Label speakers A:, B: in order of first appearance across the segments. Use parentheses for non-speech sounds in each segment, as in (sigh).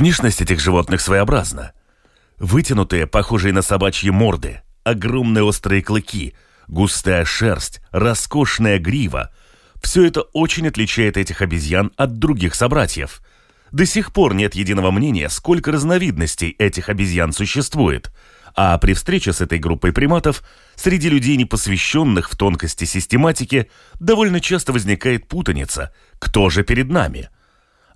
A: Внешность этих животных своеобразна. Вытянутые, похожие на собачьи морды, огромные острые клыки, густая шерсть, роскошная грива – все это очень отличает этих обезьян от других собратьев. До сих пор нет единого мнения, сколько разновидностей этих обезьян существует. А при встрече с этой группой приматов среди людей, не посвященных в тонкости систематики, довольно часто возникает путаница, кто же перед нами –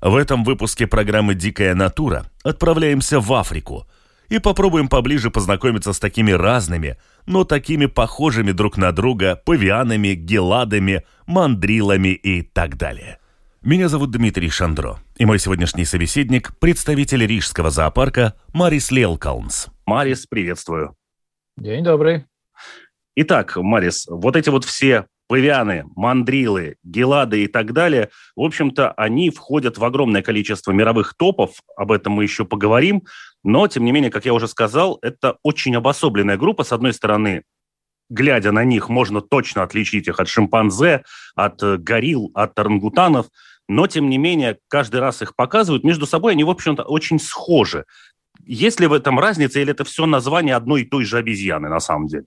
A: в этом выпуске программы «Дикая натура» отправляемся в Африку и попробуем поближе познакомиться с такими разными, но такими похожими друг на друга павианами, геладами, мандрилами и так далее. Меня зовут Дмитрий Шандро, и мой сегодняшний собеседник – представитель Рижского зоопарка Марис Лелкаунс.
B: Марис, приветствую.
C: День добрый.
B: Итак, Марис, вот эти вот все павианы, мандрилы, гелады и так далее, в общем-то, они входят в огромное количество мировых топов, об этом мы еще поговорим, но, тем не менее, как я уже сказал, это очень обособленная группа. С одной стороны, глядя на них, можно точно отличить их от шимпанзе, от э, горилл, от орангутанов, но, тем не менее, каждый раз их показывают. Между собой они, в общем-то, очень схожи. Есть ли в этом разница, или это все название одной и той же обезьяны на самом деле?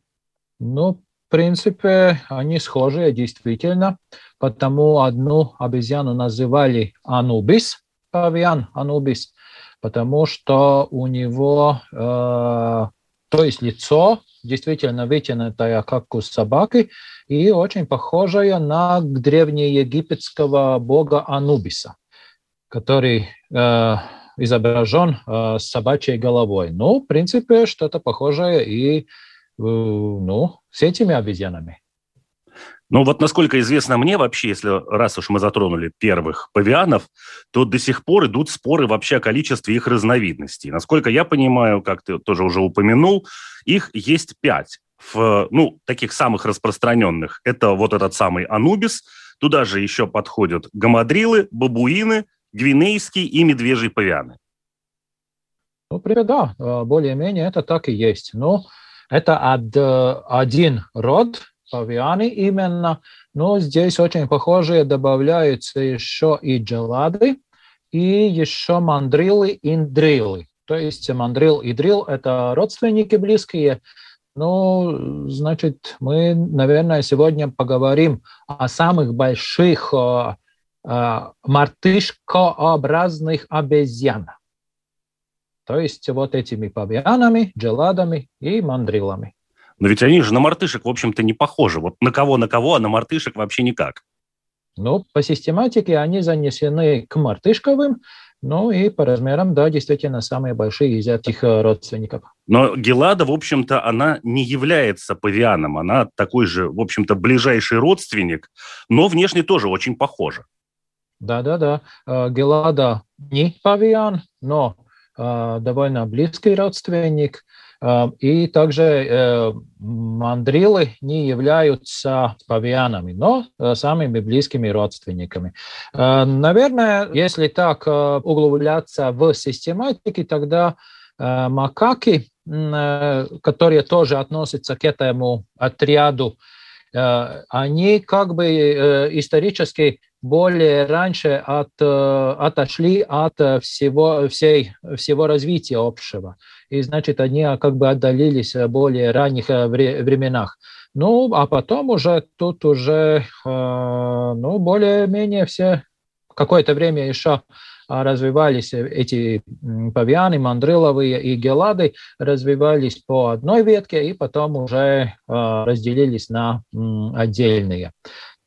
C: Ну, принципе, они схожие действительно, потому одну обезьяну называли Анубис, павиан Анубис, потому что у него, э, то есть лицо действительно вытянутое, как у собаки, и очень похожее на древнеегипетского бога Анубиса, который э, изображен э, с собачьей головой. Ну, в принципе, что-то похожее и ну, с этими обезьянами.
B: Ну вот насколько известно мне вообще, если раз уж мы затронули первых павианов, то до сих пор идут споры вообще о количестве их разновидностей. Насколько я понимаю, как ты тоже уже упомянул, их есть пять. В, ну, таких самых распространенных. Это вот этот самый анубис, туда же еще подходят гамадрилы, бабуины, гвинейские и медвежьи павианы.
C: Ну, да, э, более-менее это так и есть. Но это один род, павианы именно, но здесь очень похожие добавляются еще и джелады, и еще мандрилы и дрилы. То есть мандрил и дрил – это родственники близкие. Ну, значит, мы, наверное, сегодня поговорим о самых больших э, э, мартышкообразных обезьянах. То есть вот этими павианами, джеладами и мандрилами.
B: Но ведь они же на мартышек, в общем-то, не похожи. Вот на кого, на кого, а на мартышек вообще никак.
C: Ну, по систематике они занесены к мартышковым, ну и по размерам, да, действительно, самые большие из этих э, родственников.
B: Но Гелада, в общем-то, она не является павианом. Она такой же, в общем-то, ближайший родственник, но внешне тоже очень похожа.
C: Да-да-да. Э, Гелада не павиан, но довольно близкий родственник. Э, и также э, мандрилы не являются павианами, но самыми близкими родственниками. Наверное, если так углубляться в систематике, тогда макаки, которые тоже относятся к этому отряду, они как бы исторически более раньше от, э, отошли от э, всего, всей, всего развития общего. И, значит, они а, как бы отдалились в более ранних э, временах. Ну, а потом уже тут уже, ну, более-менее все какое-то время еще развивались эти павианы, мандриловые и гелады, развивались по одной ветке и потом уже разделились на отдельные.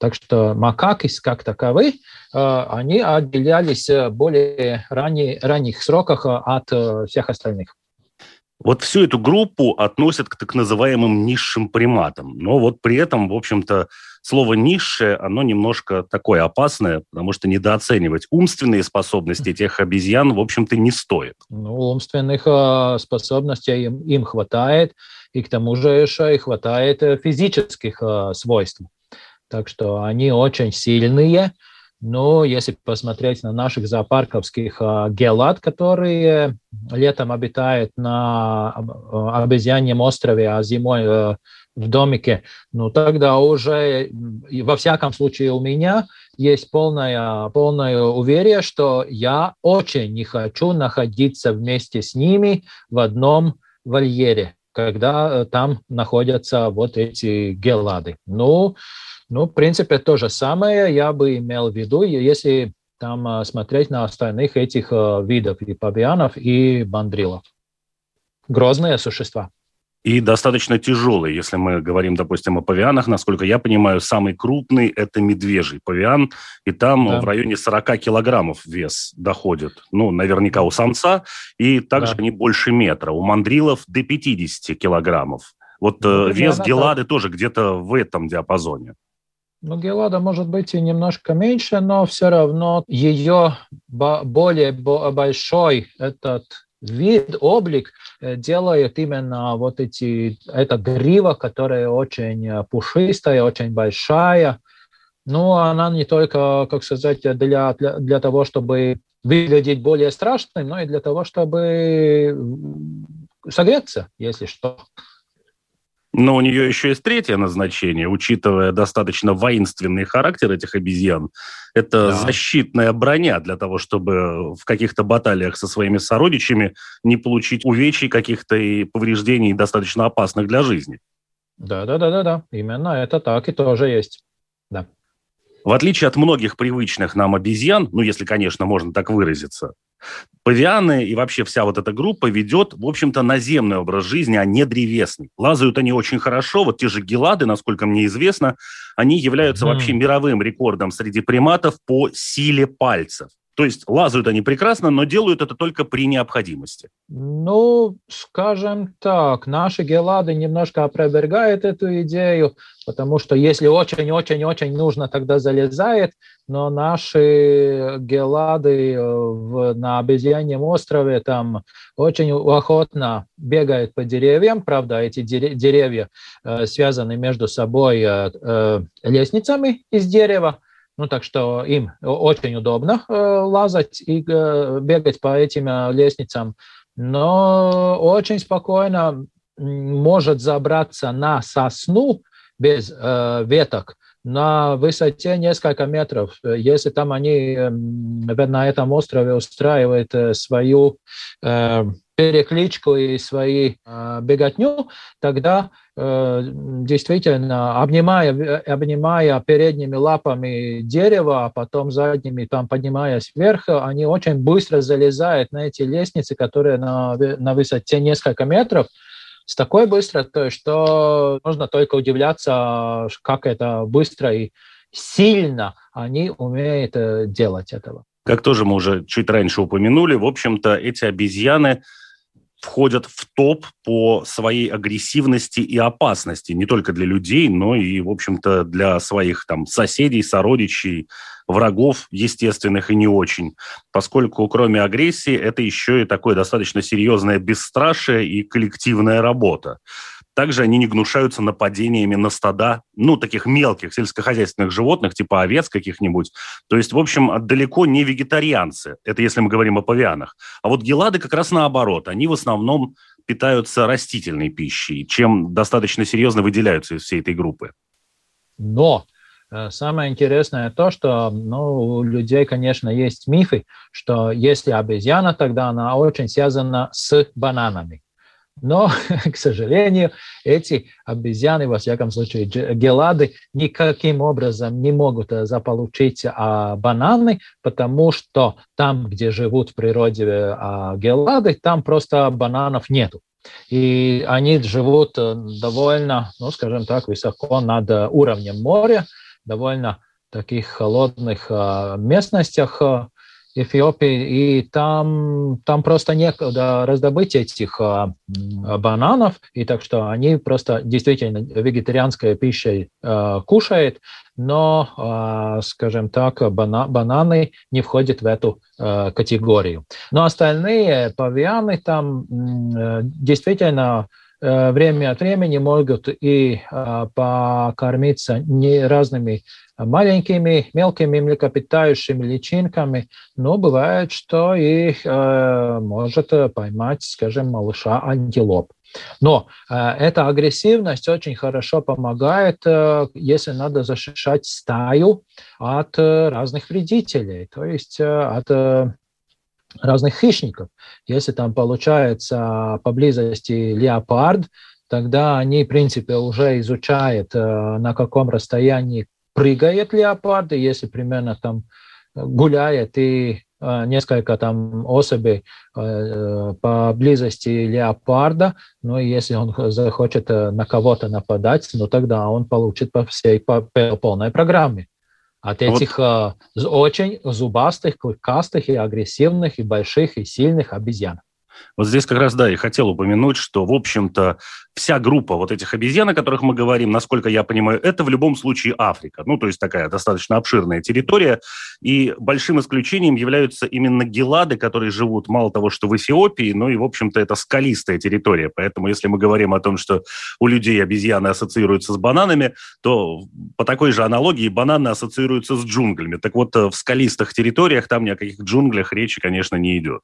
C: Так что макакис как таковы, э, они отделялись э, более ранее, ранних сроках э, от всех остальных.
B: Вот всю эту группу относят к так называемым низшим приматам. Но вот при этом, в общем-то, слово «низшее», оно немножко такое опасное, потому что недооценивать умственные способности этих обезьян, в общем-то, не стоит.
C: Ну, умственных э, способностей им, им хватает, и к тому же еще и хватает э, физических э, свойств. Так что они очень сильные, но если посмотреть на наших зоопарковских гелат, которые летом обитают на обезьяньем острове, а зимой в домике, ну тогда уже, во всяком случае у меня есть полная, полное уверие, что я очень не хочу находиться вместе с ними в одном вольере, когда там находятся вот эти гелады. Ну, ну, в принципе, то же самое я бы имел в виду, если там смотреть на остальных этих видов и павианов, и бандрилов. Грозные существа
B: и достаточно тяжелый. Если мы говорим, допустим, о павианах, насколько я понимаю, самый крупный – это медвежий павиан, и там да. в районе 40 килограммов вес доходит. Ну, наверняка у самца, и также да. они больше метра. У мандрилов до 50 килограммов. Вот ну, э, вес гелады тоже где-то в этом диапазоне.
C: Ну, Гелада может быть и немножко меньше, но все равно ее более большой этот вид, облик э, делает именно вот эти, эта грива, которая очень э, пушистая, очень большая. Ну, она не только, как сказать, для, для, для того, чтобы выглядеть более страшной, но и для того, чтобы согреться, если что.
B: Но у нее еще есть третье назначение, учитывая достаточно воинственный характер этих обезьян. Это да. защитная броня для того, чтобы в каких-то баталиях со своими сородичами не получить увечий каких-то и повреждений достаточно опасных для жизни.
C: Да, да, да, да, да. Именно это так и тоже есть.
B: В отличие от многих привычных нам обезьян, ну, если, конечно, можно так выразиться, Павианы и вообще вся вот эта группа ведет, в общем-то, наземный образ жизни, а не древесный. Лазают они очень хорошо. Вот те же гелады, насколько мне известно, они являются mm. вообще мировым рекордом среди приматов по силе пальцев. То есть лазают они прекрасно, но делают это только при необходимости.
C: Ну, скажем так, наши гелады немножко опровергают эту идею, потому что если очень-очень-очень нужно, тогда залезает, но наши гелады э, в, на обезьяньем острове там очень охотно бегают по деревьям, правда, эти деревья э, связаны между собой э, э, лестницами из дерева, ну, так что им очень удобно э, лазать и э, бегать по этим э, лестницам, но очень спокойно может забраться на сосну без веток на высоте несколько метров. Если там они на этом острове устраивают свою перекличку и свои э, беготню, тогда э, действительно, обнимая, обнимая передними лапами дерево, а потом задними там поднимаясь вверх, они очень быстро залезают на эти лестницы, которые на, на высоте несколько метров, с такой быстротой, что нужно только удивляться, как это быстро и сильно они умеют э, делать этого.
B: Как тоже мы уже чуть раньше упомянули, в общем-то, эти обезьяны входят в топ по своей агрессивности и опасности не только для людей, но и, в общем-то, для своих там соседей, сородичей, врагов естественных и не очень, поскольку кроме агрессии это еще и такое достаточно серьезное бесстрашие и коллективная работа. Также они не гнушаются нападениями на стада, ну, таких мелких сельскохозяйственных животных, типа овец каких-нибудь. То есть, в общем, далеко не вегетарианцы. Это если мы говорим о павианах. А вот гелады как раз наоборот. Они в основном питаются растительной пищей, чем достаточно серьезно выделяются из всей этой группы.
C: Но э, Самое интересное то, что ну, у людей, конечно, есть мифы, что если обезьяна, тогда она очень связана с бананами. Но, (laughs) к сожалению, эти обезьяны, во всяком случае, гелады, никаким образом не могут э, заполучить а, бананы, потому что там, где живут в природе а, гелады, там просто бананов нету. И они живут э, довольно, ну, скажем так, высоко над уровнем моря, довольно таких холодных а, местностях, Эфиопии, и там, там просто некуда раздобыть этих а, бананов, и так что они просто действительно вегетарианской пищей а, кушают, но, а, скажем так, бана, бананы не входят в эту а, категорию. Но остальные павианы там а, действительно Э, время от времени могут и а, покормиться не разными маленькими, мелкими млекопитающими личинками, но бывает, что и э, может поймать, скажем, малыша антилоп. Но э, эта агрессивность очень хорошо помогает, если надо защищать стаю от разных вредителей, то есть от разных хищников. Если там получается поблизости леопард, тогда они, в принципе, уже изучают, э, на каком расстоянии прыгает леопард, и если примерно там гуляет и э, несколько там особей э, поблизости леопарда, ну и если он захочет на кого-то нападать, ну тогда он получит по всей по полной программе от этих вот. э, очень зубастых, клыкастых и агрессивных, и больших, и сильных обезьян.
B: Вот здесь как раз, да, и хотел упомянуть, что, в общем-то, вся группа вот этих обезьян, о которых мы говорим, насколько я понимаю, это в любом случае Африка. Ну, то есть такая достаточно обширная территория. И большим исключением являются именно гелады, которые живут мало того, что в Эфиопии, но и, в общем-то, это скалистая территория. Поэтому если мы говорим о том, что у людей обезьяны ассоциируются с бананами, то по такой же аналогии бананы ассоциируются с джунглями. Так вот, в скалистых территориях там ни о каких джунглях речи, конечно, не идет.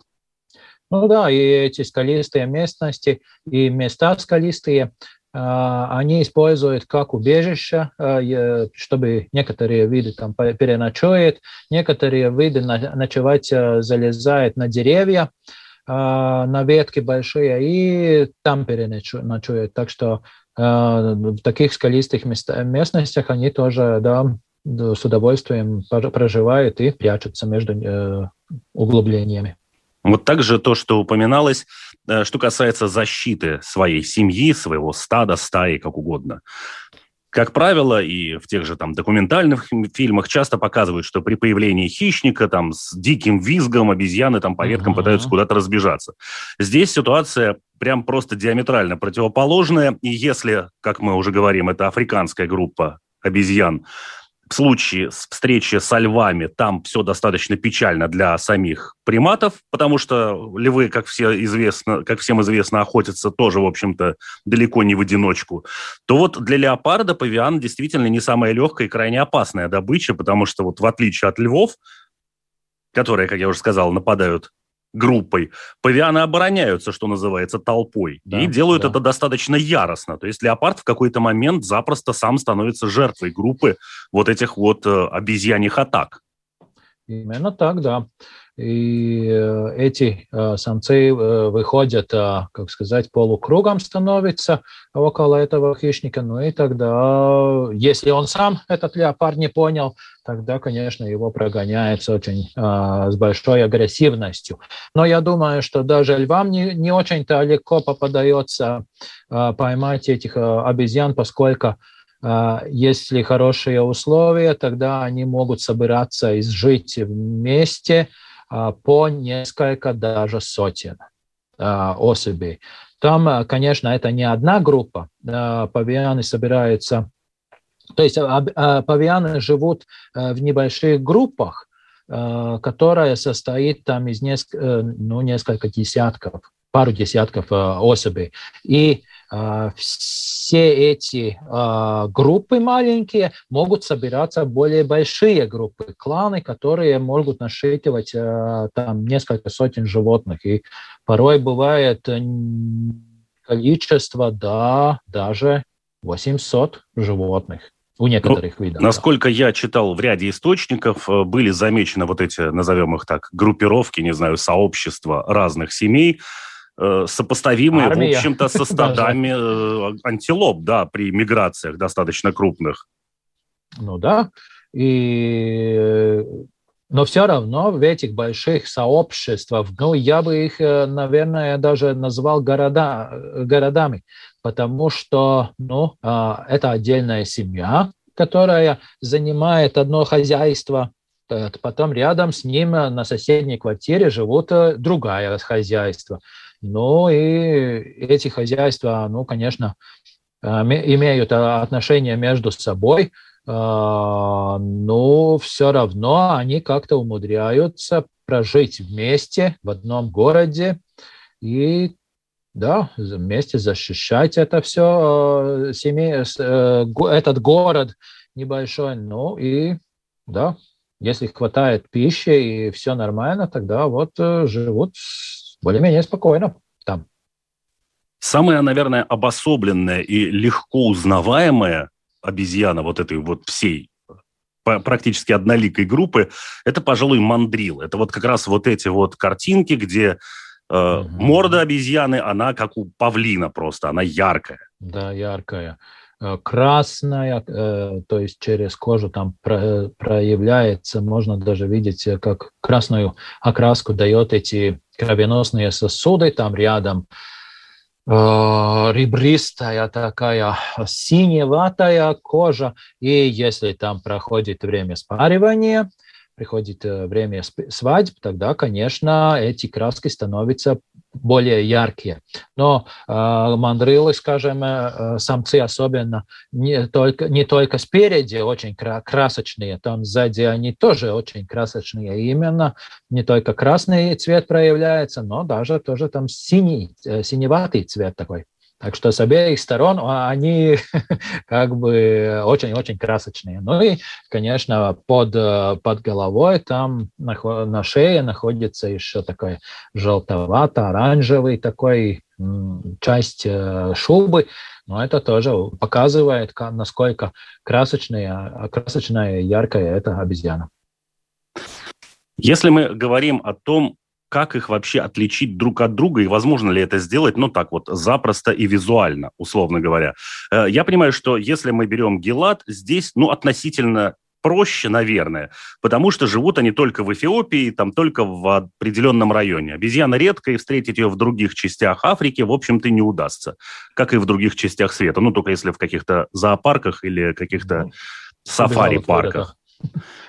C: Ну да, и эти скалистые местности и места скалистые, а, они используют как убежище, а, чтобы некоторые виды там переночуют, некоторые виды ночевать а, залезают на деревья, на ветки большие, и там переночуют. Так что в таких скалистых местностях они тоже да, с удовольствием проживают и прячутся между э, углублениями.
B: Вот также то, что упоминалось, э, что касается защиты своей семьи, своего стада, стаи, как угодно. Как правило, и в тех же там документальных фильмах часто показывают, что при появлении хищника там с диким визгом обезьяны там по веткам uh-huh. пытаются куда-то разбежаться. Здесь ситуация прям просто диаметрально противоположная. И если, как мы уже говорим, это африканская группа обезьян, в случае встречи со львами там все достаточно печально для самих приматов, потому что львы, как, все известно, как всем известно, охотятся тоже, в общем-то, далеко не в одиночку, то вот для леопарда павиан действительно не самая легкая и крайне опасная добыча, потому что вот в отличие от львов, которые, как я уже сказал, нападают группой. Павианы обороняются, что называется, толпой. Да, и делают да. это достаточно яростно. То есть леопард в какой-то момент запросто сам становится жертвой группы вот этих вот э, обезьяньих атак.
C: Именно так, да. И э, эти э, самцы э, выходят, как сказать, полукругом становятся около этого хищника. Ну и тогда, если он сам, этот леопард, не понял, тогда, конечно, его прогоняется очень с большой агрессивностью. Но я думаю, что даже львам не, не очень-то легко попадается поймать этих обезьян, поскольку если хорошие условия, тогда они могут собираться и жить вместе – по несколько даже сотен а, особей. Там, а, конечно, это не одна группа. Павианы собираются, то есть павианы живут в небольших группах, которая состоит там из неск, э, ну, несколько десятков, пару десятков особей. И а, все эти а, группы маленькие могут собираться более большие группы, кланы, которые могут насчитывать а, там несколько сотен животных. И порой бывает количество, да, даже 800 животных у некоторых ну, видов.
B: Насколько я читал в ряде источников, э, были замечены вот эти, назовем их так, группировки, не знаю, сообщества разных семей, сопоставимые, Армия. в общем-то, (laughs) со стадами э, антилоп, да, при миграциях достаточно крупных.
C: Ну да, и но все равно в этих больших сообществах, ну, я бы их, э, наверное, даже назвал города, городами, потому что, ну, а, это отдельная семья, которая занимает одно хозяйство, потом рядом с ним на соседней квартире живут другая хозяйство. Ну и эти хозяйства, ну, конечно, имеют отношения между собой, но все равно они как-то умудряются прожить вместе в одном городе и да, вместе защищать это все, семей, этот город небольшой, ну и да, если хватает пищи и все нормально, тогда вот живут более-менее спокойно там.
B: Самая, наверное, обособленная и легко узнаваемая обезьяна вот этой вот всей практически одноликой группы, это, пожалуй, мандрил. Это вот как раз вот эти вот картинки, где э, угу. морда обезьяны, она как у павлина просто, она яркая.
C: Да, яркая. Э, красная, э, то есть через кожу там проявляется, можно даже видеть, э, как красную окраску дает эти кровеносные сосуды там рядом. Э, ребристая такая синеватая кожа, и если там проходит время спаривания, приходит э, время свадьб, тогда, конечно, эти краски становятся более яркие. Но э, мандрилы, скажем, э, самцы особенно, не только, не только спереди очень кра красочные, там сзади они тоже очень красочные. именно не только красный цвет проявляется, но даже тоже там синий, э, синеватый цвет такой. Так что с обеих сторон а, они (laughs) как бы очень-очень красочные. Ну и, конечно, под, э, под головой там на шее находится еще такой желтовато-оранжевый такой часть э, шубы, но это тоже показывает, насколько красочная, красочная яркая эта обезьяна.
B: Если мы говорим о том, как их вообще отличить друг от друга и возможно ли это сделать, ну так вот, запросто и визуально, условно говоря. Э, я понимаю, что если мы берем Гелат, здесь, ну, относительно проще, наверное, потому что живут они только в Эфиопии, там только в определенном районе. Обезьяна редко, и встретить ее в других частях Африки, в общем-то, не удастся, как и в других частях света. Ну, только если в каких-то зоопарках или каких-то ну, сафари-парках.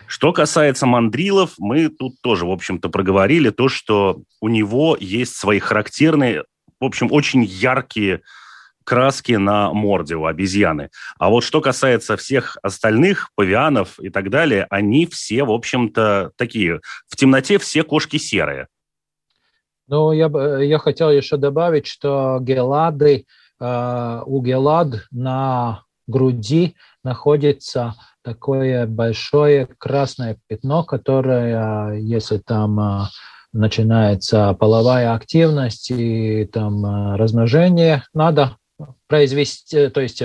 B: Что касается мандрилов, мы тут тоже, в общем-то, проговорили то, что у него есть свои характерные, в общем, очень яркие краски на морде у обезьяны. А вот что касается всех остальных, павианов и так далее, они все, в общем-то, такие. В темноте все кошки серые.
C: Ну, я, я хотел еще добавить, что гелады, э, у гелад на груди находится такое большое красное пятно, которое, если там а, начинается половая активность и там а, размножение, надо произвести, то есть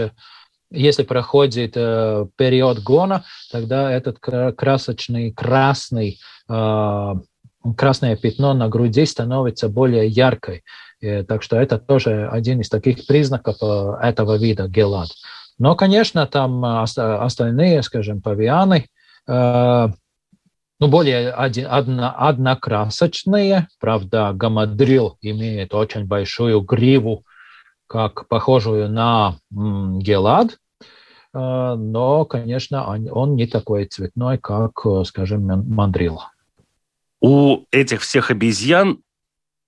C: если проходит э, период гона, тогда этот красочный красный э, красное пятно на груди становится более яркой. И, так что это тоже один из таких признаков э, этого вида гелад. Но, конечно, там э, остальные, скажем, павианы, э, ну, более одно, однокрасочные. Правда, гамадрил имеет очень большую гриву, как похожую на гелад, э, но, конечно, он, он не такой цветной, как, скажем, мандрил.
B: У этих всех обезьян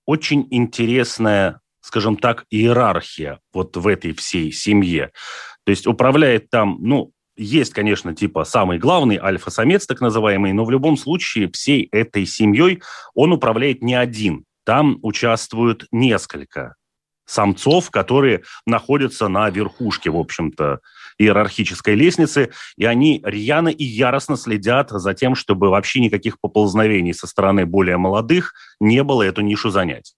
B: очень интересная, скажем так, иерархия вот в этой всей семье. То есть управляет там, ну, есть, конечно, типа самый главный альфа-самец, так называемый, но в любом случае всей этой семьей он управляет не один. Там участвуют несколько самцов, которые находятся на верхушке, в общем-то, иерархической лестницы, и они рьяно и яростно следят за тем, чтобы вообще никаких поползновений со стороны более молодых не было эту нишу занять.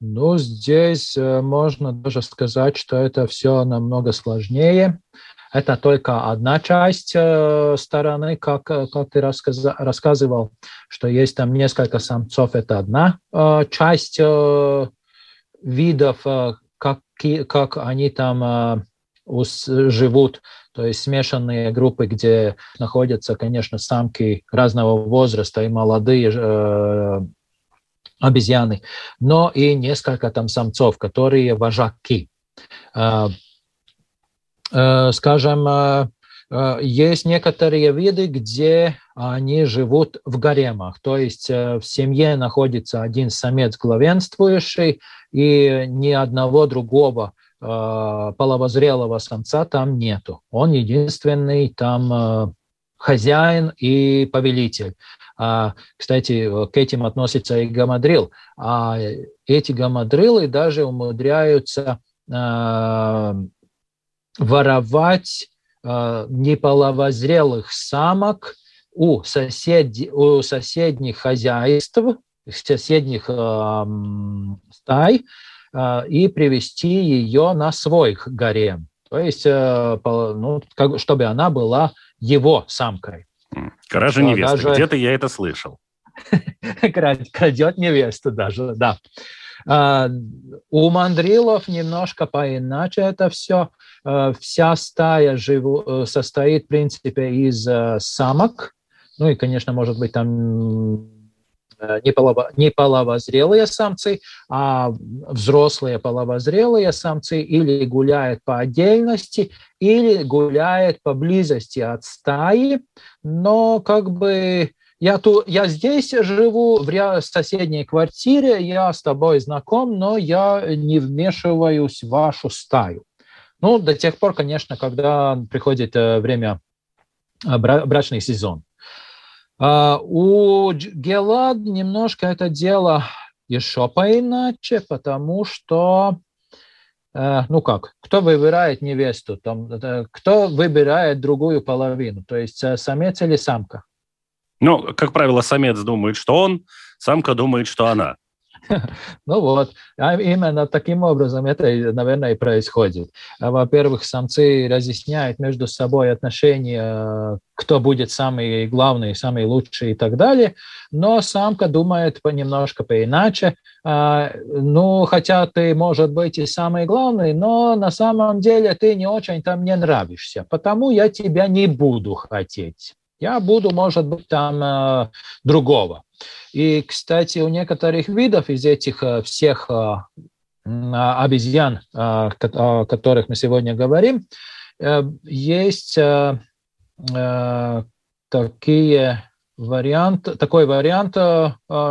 C: Ну, здесь э, можно даже сказать, что это все намного сложнее. Это только одна часть э, стороны, как, э, как ты рассказ, рассказывал, что есть там несколько самцов, это одна часть видов, как, как они там живут, то есть смешанные группы, где находятся, конечно, самки разного возраста и молодые обезьяны, но и несколько там самцов, которые вожаки. А, э, скажем, э, есть некоторые виды, где они живут в гаремах, то есть в семье находится один самец главенствующий, и ни одного другого половозрелого самца там нету. Он единственный там хозяин и повелитель. А, кстати, к этим относится и гамадрил. А эти гамадрилы даже умудряются а, воровать а, неполовозрелых самок у, сосед, у соседних хозяйств, соседних а, стай а, и привести ее на свой гарем. То есть, а, ну, как, чтобы она была его самкой.
B: Кража невесты. Даже... Где-то я это слышал. (laughs)
C: Крадет невесту даже, да. А, у мандрилов немножко поиначе это все. А, вся стая живу, э, состоит, в принципе, из э, самок. Ну и, конечно, может быть, там не, полово, не половозрелые самцы, а взрослые половозрелые самцы или гуляют по отдельности, или гуляют поблизости от стаи, но как бы я, ту, я здесь живу, в соседней квартире, я с тобой знаком, но я не вмешиваюсь в вашу стаю. Ну, до тех пор, конечно, когда приходит э, время э, брачный сезон. А, у Гелад немножко это дело еще поиначе, потому что, э, ну как, кто выбирает невесту, там, кто выбирает другую половину, то есть э, самец или самка?
B: Ну, как правило, самец думает, что он, самка думает, что она. (laughs)
C: Ну вот, а именно таким образом это, наверное, и происходит. Во-первых, самцы разъясняют между собой отношения, кто будет самый главный, самый лучший и так далее, но самка думает немножко поиначе. А, ну, хотя ты, может быть, и самый главный, но на самом деле ты не очень там мне нравишься, потому я тебя не буду хотеть. Я буду, может быть, там э, другого. И, кстати, у некоторых видов из этих э, всех э, обезьян, э, о которых мы сегодня говорим, есть такие варианты, такой вариант,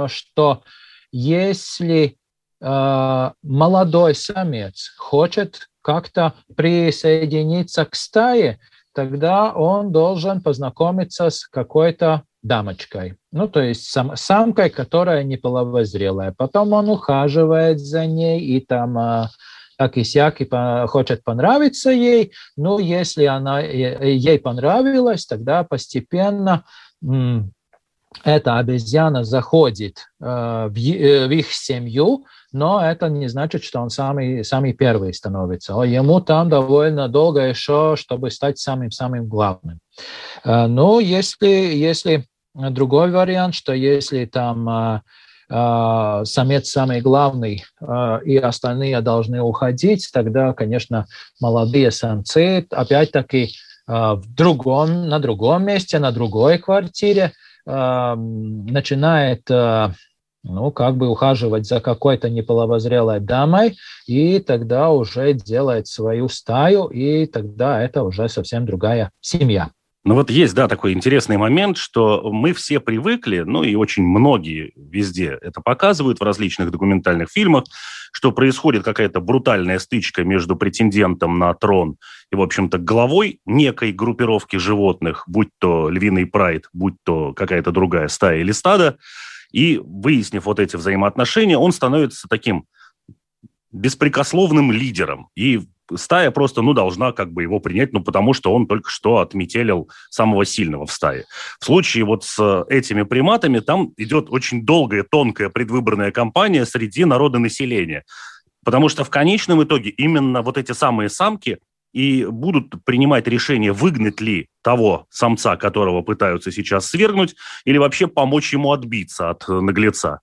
C: что если молодой самец хочет как-то присоединиться к стае, тогда он должен познакомиться с какой-то дамочкой. Ну, то есть сам, самкой, которая не половозрелая. Потом он ухаживает за ней и там а, так и сяк и по, хочет понравиться ей. Ну, если она ей понравилась, тогда постепенно м, эта обезьяна заходит э, в, э, в их семью, но это не значит, что он самый, самый первый становится. Ему там довольно долго еще, чтобы стать самым-самым главным. Э, но если, если другой вариант, что если там э, э, самец самый главный и остальные должны уходить, тогда, конечно, молодые самцы опять-таки в другом, на другом месте, на другой квартире начинает ну, как бы ухаживать за какой-то неполовозрелой дамой, и тогда уже делает свою стаю, и тогда это уже совсем другая семья.
B: Ну вот есть, да, такой интересный момент, что мы все привыкли, ну и очень многие везде это показывают в различных документальных фильмах, что происходит какая-то брутальная стычка между претендентом на трон и, в общем-то, главой некой группировки животных, будь то львиный прайд, будь то какая-то другая стая или стадо, и выяснив вот эти взаимоотношения, он становится таким беспрекословным лидером. И стая просто, ну, должна как бы его принять, ну, потому что он только что отметелил самого сильного в стае. В случае вот с этими приматами там идет очень долгая, тонкая предвыборная кампания среди народа населения. Потому что в конечном итоге именно вот эти самые самки и будут принимать решение, выгнать ли того самца, которого пытаются сейчас свергнуть, или вообще помочь ему отбиться от наглеца.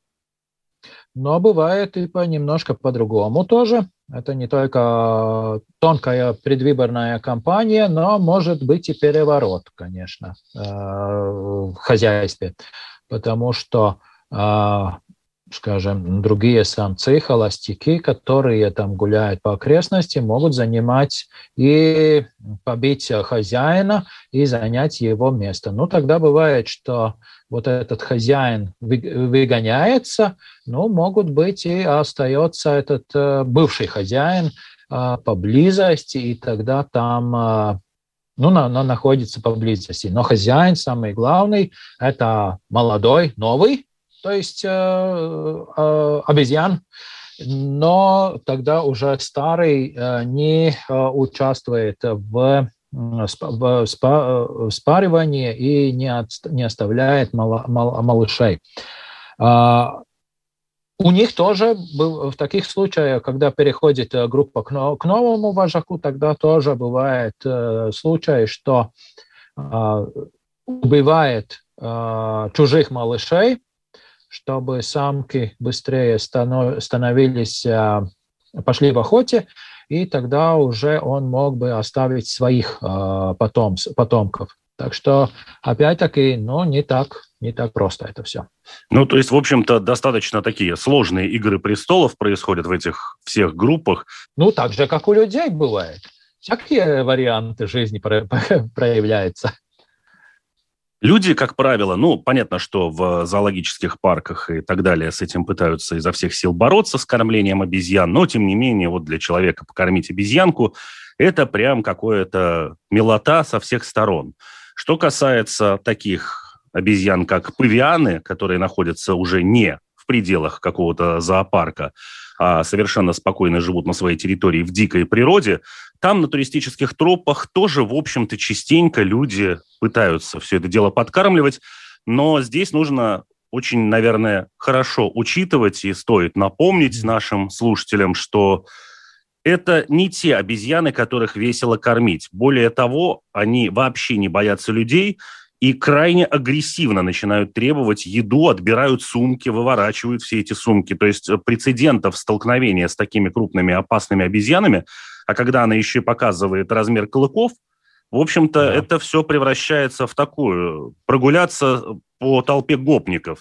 C: Но бывает и по немножко по-другому тоже. Это не только тонкая предвыборная кампания, но может быть и переворот, конечно, э, в хозяйстве. Потому что э, скажем, другие самцы, холостяки, которые там гуляют по окрестности, могут занимать и побить хозяина и занять его место. Ну, тогда бывает, что вот этот хозяин выгоняется, ну, могут быть и остается этот э, бывший хозяин э, поблизости, и тогда там э, ну, она, находится поблизости. Но хозяин, самый главный, это молодой, новый, то есть э, э, обезьян, но тогда уже старый э, не э, участвует в в спаривании и не, от, не оставляет мал, мал, малышей. А, у них тоже в таких случаях, когда переходит э, группа к, новому вожаку, тогда тоже бывает э, случай, что э, убивает чужих малышей, чтобы самки быстрее становились, пошли в охоте, и тогда уже он мог бы оставить своих потом, потомков. Так что, опять-таки, ну, не так, не так просто это все.
B: Ну, то есть, в общем-то, достаточно такие сложные игры престолов происходят в этих всех группах.
C: Ну, так же, как у людей бывает. Всякие варианты жизни (laughs) проявляются.
B: Люди, как правило, ну, понятно, что в зоологических парках и так далее с этим пытаются изо всех сил бороться, с кормлением обезьян, но, тем не менее, вот для человека покормить обезьянку – это прям какое-то милота со всех сторон. Что касается таких обезьян, как павианы, которые находятся уже не в пределах какого-то зоопарка, а совершенно спокойно живут на своей территории в дикой природе, там на туристических тропах тоже, в общем-то, частенько люди пытаются все это дело подкармливать, но здесь нужно очень, наверное, хорошо учитывать и стоит напомнить нашим слушателям, что это не те обезьяны, которых весело кормить. Более того, они вообще не боятся людей и крайне агрессивно начинают требовать еду, отбирают сумки, выворачивают все эти сумки. То есть прецедентов столкновения с такими крупными опасными обезьянами, а когда она еще и показывает размер клыков, в общем-то, да. это все превращается в такую прогуляться по толпе гопников.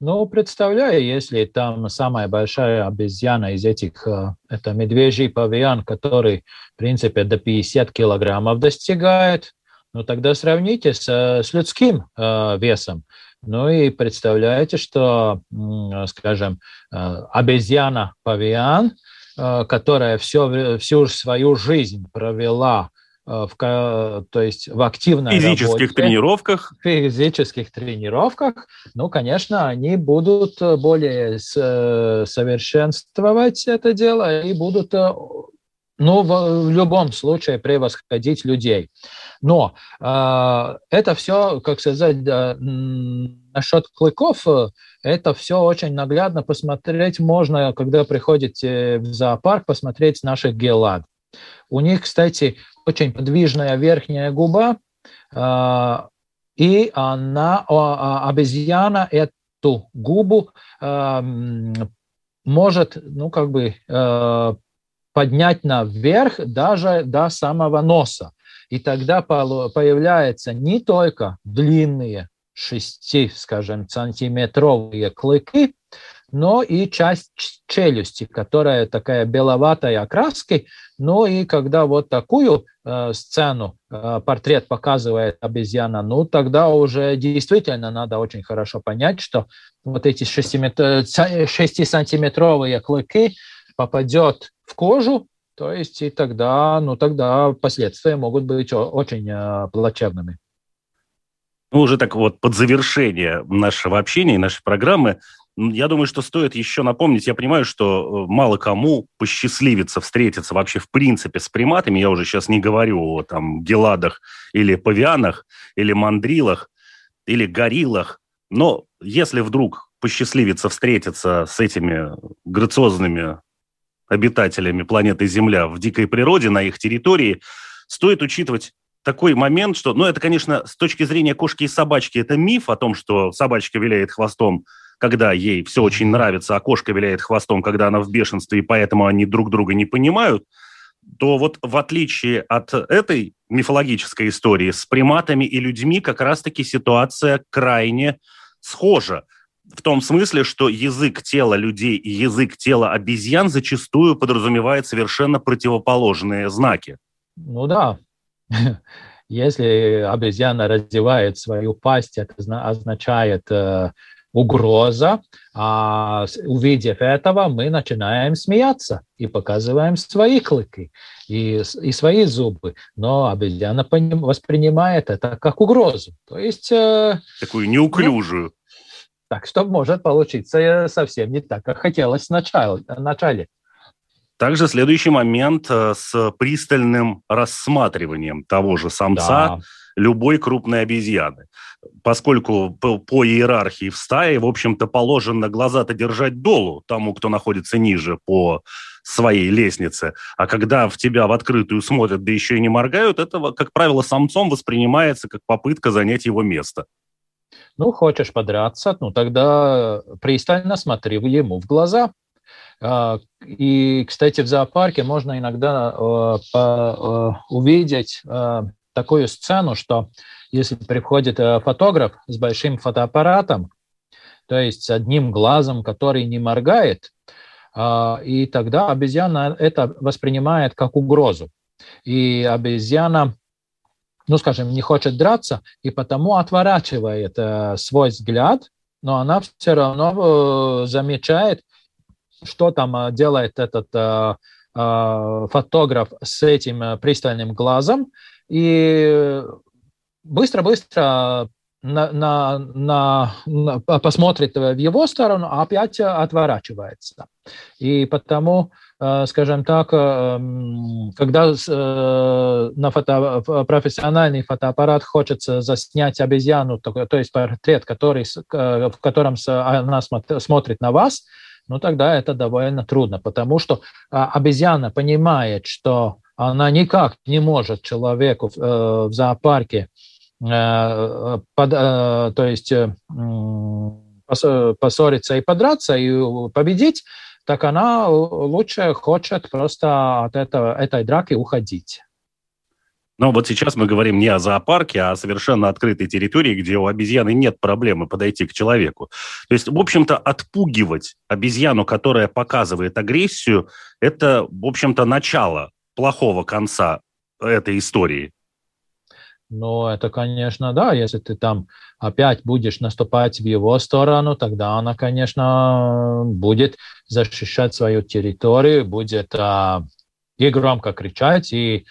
C: Ну, представляю, если там самая большая обезьяна из этих, э, это медвежий павиан, который, в принципе, до 50 килограммов достигает, ну, тогда сравните с, с людским э, весом. Ну и представляете, что, скажем, э, обезьяна-павиан, э, которая все, всю свою жизнь провела Э, в, то есть в активной
B: физических работе, тренировках.
C: физических тренировках, ну, конечно, они будут э, более э, совершенствовать это дело и будут, ну, в, в любом случае превосходить людей. Но э, это все, как сказать, да, насчет клыков, это все очень наглядно посмотреть можно, когда приходите в зоопарк, посмотреть наших гелад. У них, кстати, очень подвижная верхняя губа, а, и она, а, обезьяна эту губу а, может, ну, как бы поднять наверх даже до самого носа. И тогда появляются не только длинные 6, скажем, сантиметровые клыки, но и часть челюсти, которая такая беловатой окраски. Ну и когда вот такую э, сцену, э, портрет показывает обезьяна, ну тогда уже действительно надо очень хорошо понять, что вот эти 6-сантиметровые клыки попадет в кожу, то есть и тогда, ну тогда последствия могут быть очень э, плачевными.
B: Ну, уже так вот под завершение нашего общения, нашей программы, я думаю, что стоит еще напомнить, я понимаю, что э, мало кому посчастливится встретиться вообще в принципе с приматами, я уже сейчас не говорю о там геладах или павианах, или мандрилах, или гориллах, но если вдруг посчастливится встретиться с этими грациозными обитателями планеты Земля в дикой природе, на их территории, стоит учитывать такой момент, что, ну, это, конечно, с точки зрения кошки и собачки, это миф о том, что собачка виляет хвостом, когда ей все очень нравится, а кошка виляет хвостом, когда она в бешенстве, и поэтому они друг друга не понимают, то вот в отличие от этой мифологической истории с приматами и людьми как раз-таки ситуация крайне схожа. В том смысле, что язык тела людей и язык тела обезьян зачастую подразумевает совершенно противоположные знаки.
C: Ну да. (laughs) Если обезьяна развивает свою пасть, это означает э, угроза. А увидев этого, мы начинаем смеяться и показываем свои клыки и, и свои зубы. Но обезьяна воспринимает это как угрозу. То есть... Э,
B: Такую неуклюжую.
C: Так что может получиться э, совсем не так, как хотелось в начале.
B: Также следующий момент э, с пристальным рассматриванием того же самца да. любой крупной обезьяны. Поскольку по, по иерархии в стае, в общем-то, положено глаза-то держать долу тому, кто находится ниже по своей лестнице. А когда в тебя в открытую смотрят, да еще и не моргают, это, как правило, самцом воспринимается как попытка занять его место.
C: Ну, хочешь подраться, ну тогда пристально смотри ему в глаза. А, и, кстати, в зоопарке можно иногда э, э, увидеть э, такую сцену, что если приходит фотограф с большим фотоаппаратом, то есть с одним глазом, который не моргает, а, и тогда обезьяна это воспринимает как угрозу. И обезьяна ну, скажем, не хочет драться, и потому отворачивает э, свой взгляд, но она все равно э, замечает, что там э, делает этот э, э, фотограф с этим э, пристальным глазом, и быстро-быстро на, на, на, на, посмотрит в его сторону, а опять отворачивается. И потому скажем так, э, когда э, на фото, профессиональный фотоаппарат хочется заснять обезьяну, то есть портрет, который, в котором она смотрит на вас, ну тогда это довольно трудно, потому что обезьяна понимает, что она никак не может человеку в зоопарке, то есть поссориться и подраться и победить, так она лучше хочет просто от этого, этой драки уходить.
B: Но вот сейчас мы говорим не о зоопарке, а о совершенно открытой территории, где у обезьяны нет проблемы подойти к человеку. То есть, в общем-то, отпугивать обезьяну, которая показывает агрессию, это, в общем-то, начало плохого конца этой истории.
C: Ну, это, конечно, да, если ты там опять будешь наступать в его сторону, тогда она, конечно, будет защищать свою территорию, будет а, и громко кричать, и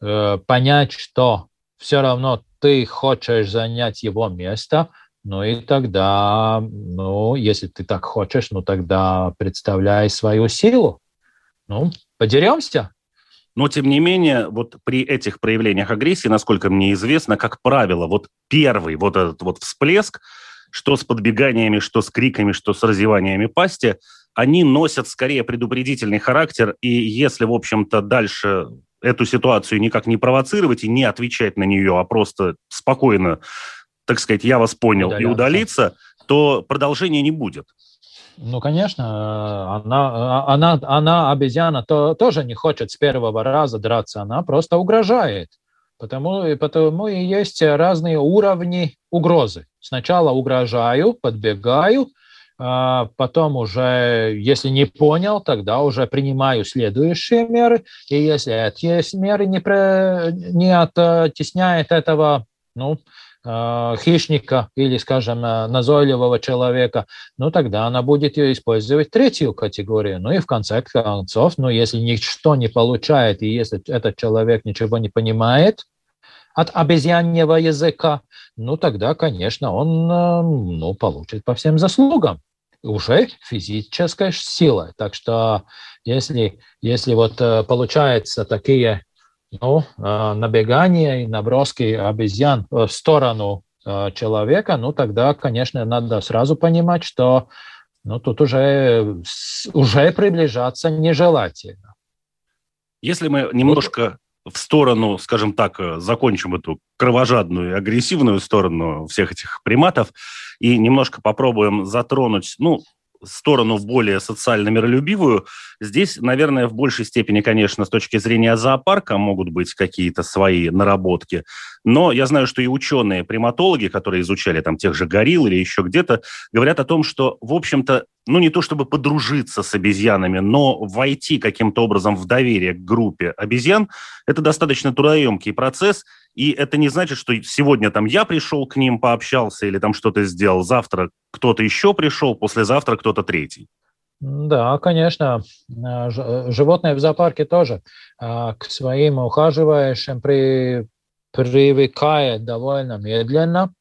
C: э, понять, что все равно ты хочешь занять его место, ну и тогда, ну, если ты так хочешь, ну тогда представляй свою силу. Ну, подеремся.
B: Но, тем не менее, вот при этих проявлениях агрессии, насколько мне известно, как правило, вот первый вот этот вот всплеск, что с подбеганиями, что с криками, что с разеваниями пасти, они носят скорее предупредительный характер, и если, в общем-то, дальше эту ситуацию никак не провоцировать и не отвечать на нее, а просто спокойно, так сказать, я вас понял, и удалиться, то продолжения не будет.
C: Ну, конечно, она, она, она обезьяна, то, тоже не хочет с первого раза драться, она просто угрожает. Потому, потому и есть разные уровни угрозы. Сначала угрожаю, подбегаю, а потом уже, если не понял, тогда уже принимаю следующие меры. И если эти меры не, про, не оттесняют этого, ну, Э, хищника или, скажем, э, назойливого человека, ну, тогда она будет использовать третью категорию. Ну и в конце концов, ну, если ничто не получает, и если этот человек ничего не понимает от обезьяньего языка, ну, тогда, конечно, он э, ну, получит по всем заслугам уже физической силой. Так что если, если вот получается такие ну, набегание и наброски обезьян в сторону человека, ну, тогда, конечно, надо сразу понимать, что ну, тут уже, уже приближаться нежелательно.
B: Если мы немножко в сторону, скажем так, закончим эту кровожадную и агрессивную сторону всех этих приматов и немножко попробуем затронуть, ну, сторону более социально миролюбивую. Здесь, наверное, в большей степени, конечно, с точки зрения зоопарка могут быть какие-то свои наработки. Но я знаю, что и ученые-приматологи, которые изучали там тех же горилл или еще где-то, говорят о том, что, в общем-то, ну не то чтобы подружиться с обезьянами, но войти каким-то образом в доверие к группе обезьян, это достаточно трудоемкий процесс, и это не значит, что сегодня там я пришел к ним, пообщался или там что-то сделал, завтра кто-то еще пришел, послезавтра кто-то третий.
C: Да, конечно. Э, животные в зоопарке тоже а, к своим ухаживающим при, привыкает довольно медленно.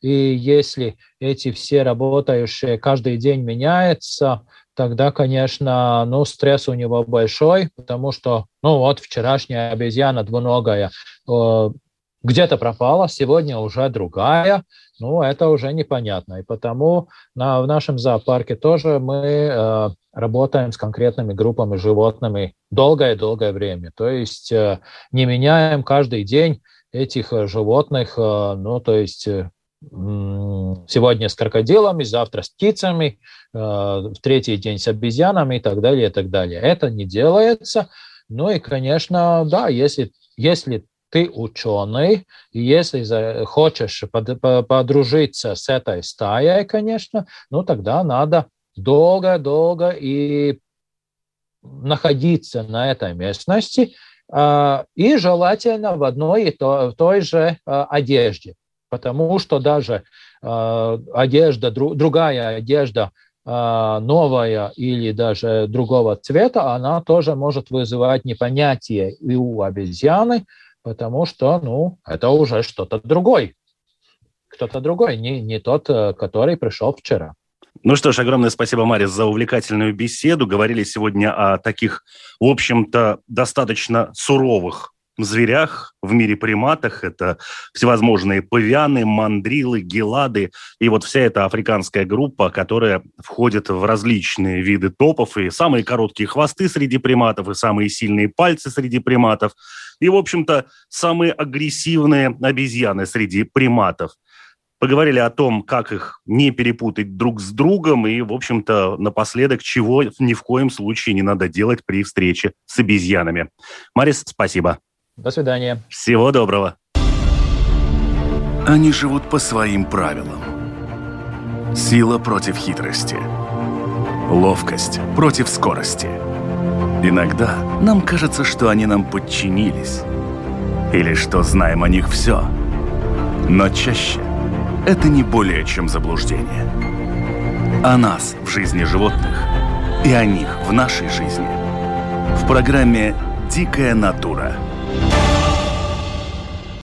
C: И если эти все работающие каждый день меняются, тогда, конечно, ну, стресс у него большой, потому что, ну, вот вчерашняя обезьяна двуногая э, где-то пропала, сегодня уже другая, ну, это уже непонятно. И потому на, в нашем зоопарке тоже мы э, работаем с конкретными группами животными долгое-долгое время. То есть э, не меняем каждый день этих э, животных, э, ну, то есть э, сегодня с крокодилами, завтра с птицами, в третий день с обезьянами и так далее, и так далее. Это не делается. Ну и, конечно, да, если, если ты ученый, и если хочешь подружиться с этой стаей, конечно, ну тогда надо долго-долго и находиться на этой местности, и желательно в одной и той же а, одежде, потому что даже а, одежда, другая одежда новая или даже другого цвета, она тоже может вызывать непонятие и у обезьяны, потому что, ну, это уже что-то другой. Кто-то другой, не, не тот, э, который пришел вчера.
B: Ну что ж, огромное спасибо, Марис, за увлекательную беседу. Говорили сегодня о таких, в общем-то, достаточно суровых зверях в мире приматах. Это всевозможные павианы, мандрилы, гелады и вот вся эта африканская группа, которая входит в различные виды топов. И самые короткие хвосты среди приматов, и самые сильные пальцы среди приматов – и, в общем-то, самые агрессивные обезьяны среди приматов. Поговорили о том, как их не перепутать друг с другом, и, в общем-то, напоследок, чего ни в коем случае не надо делать при встрече с обезьянами. Марис, спасибо.
C: До свидания.
B: Всего доброго.
D: Они живут по своим правилам. Сила против хитрости. Ловкость против скорости – Иногда нам кажется, что они нам подчинились. Или что знаем о них все. Но чаще это не более чем заблуждение. О нас в жизни животных и о них в нашей жизни. В программе «Дикая натура».